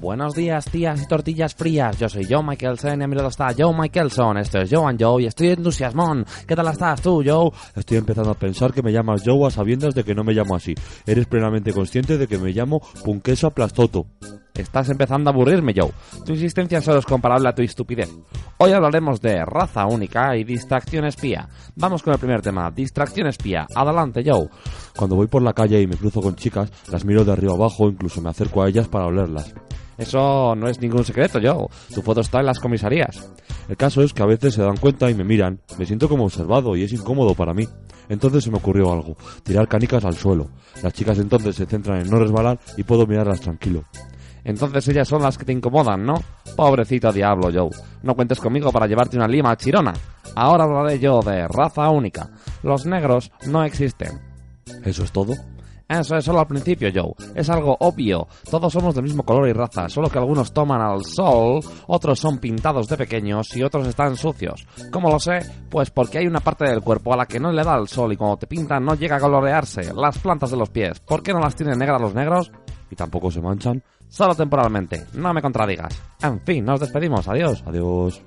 Buenos días, tías y tortillas frías. Yo soy Joe Michaelson y a mi lado está Joe Michaelson. Esto es Joe and Joe y estoy entusiasmón. ¿Qué tal estás tú, Joe? Estoy empezando a pensar que me llamas Joe a sabiendas de que no me llamo así. Eres plenamente consciente de que me llamo Punqueso Aplastoto. Estás empezando a aburrirme, Joe. Tu insistencia solo es comparable a tu estupidez. Hoy hablaremos de raza única y distracción espía. Vamos con el primer tema, distracción espía. Adelante, Joe. Cuando voy por la calle y me cruzo con chicas, las miro de arriba abajo, incluso me acerco a ellas para olerlas. Eso no es ningún secreto, Joe. Tu foto está en las comisarías. El caso es que a veces se dan cuenta y me miran. Me siento como observado y es incómodo para mí. Entonces se me ocurrió algo, tirar canicas al suelo. Las chicas entonces se centran en no resbalar y puedo mirarlas tranquilo. Entonces ellas son las que te incomodan, ¿no? Pobrecito diablo, Joe. No cuentes conmigo para llevarte una lima chirona. Ahora hablaré yo de raza única. Los negros no existen. ¿Eso es todo? Eso es solo al principio, Joe. Es algo obvio. Todos somos del mismo color y raza, solo que algunos toman al sol, otros son pintados de pequeños y otros están sucios. ¿Cómo lo sé? Pues porque hay una parte del cuerpo a la que no le da el sol y cuando te pintan no llega a colorearse. Las plantas de los pies. ¿Por qué no las tienen negras los negros? ¿Y tampoco se manchan? Solo temporalmente. No me contradigas. En fin, nos despedimos. Adiós. Adiós.